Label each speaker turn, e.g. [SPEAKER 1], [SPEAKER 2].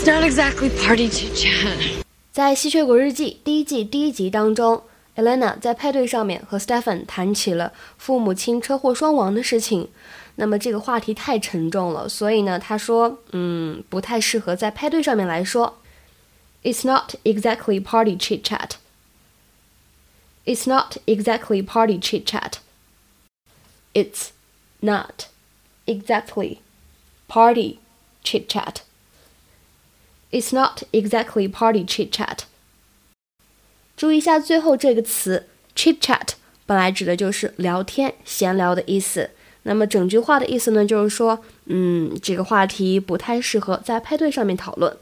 [SPEAKER 1] It's not exactly party chit chat.
[SPEAKER 2] 在《吸血鬼日记》第一季第一集当中，Elena 在派对上面和 Stefan 谈起了父母亲车祸双亡的事情。那么这个话题太沉重了，所以呢，他说，嗯，不太适合在派对上面来说。It's not exactly party chit chat. It's not exactly party chit chat. It's not exactly party chit chat. It's not exactly party chit chat. 注意一下最后这个词 chit chat，本来指的就是聊天、闲聊的意思。那么整句话的意思呢，就是说，嗯，这个话题不太适合在派对上面讨论。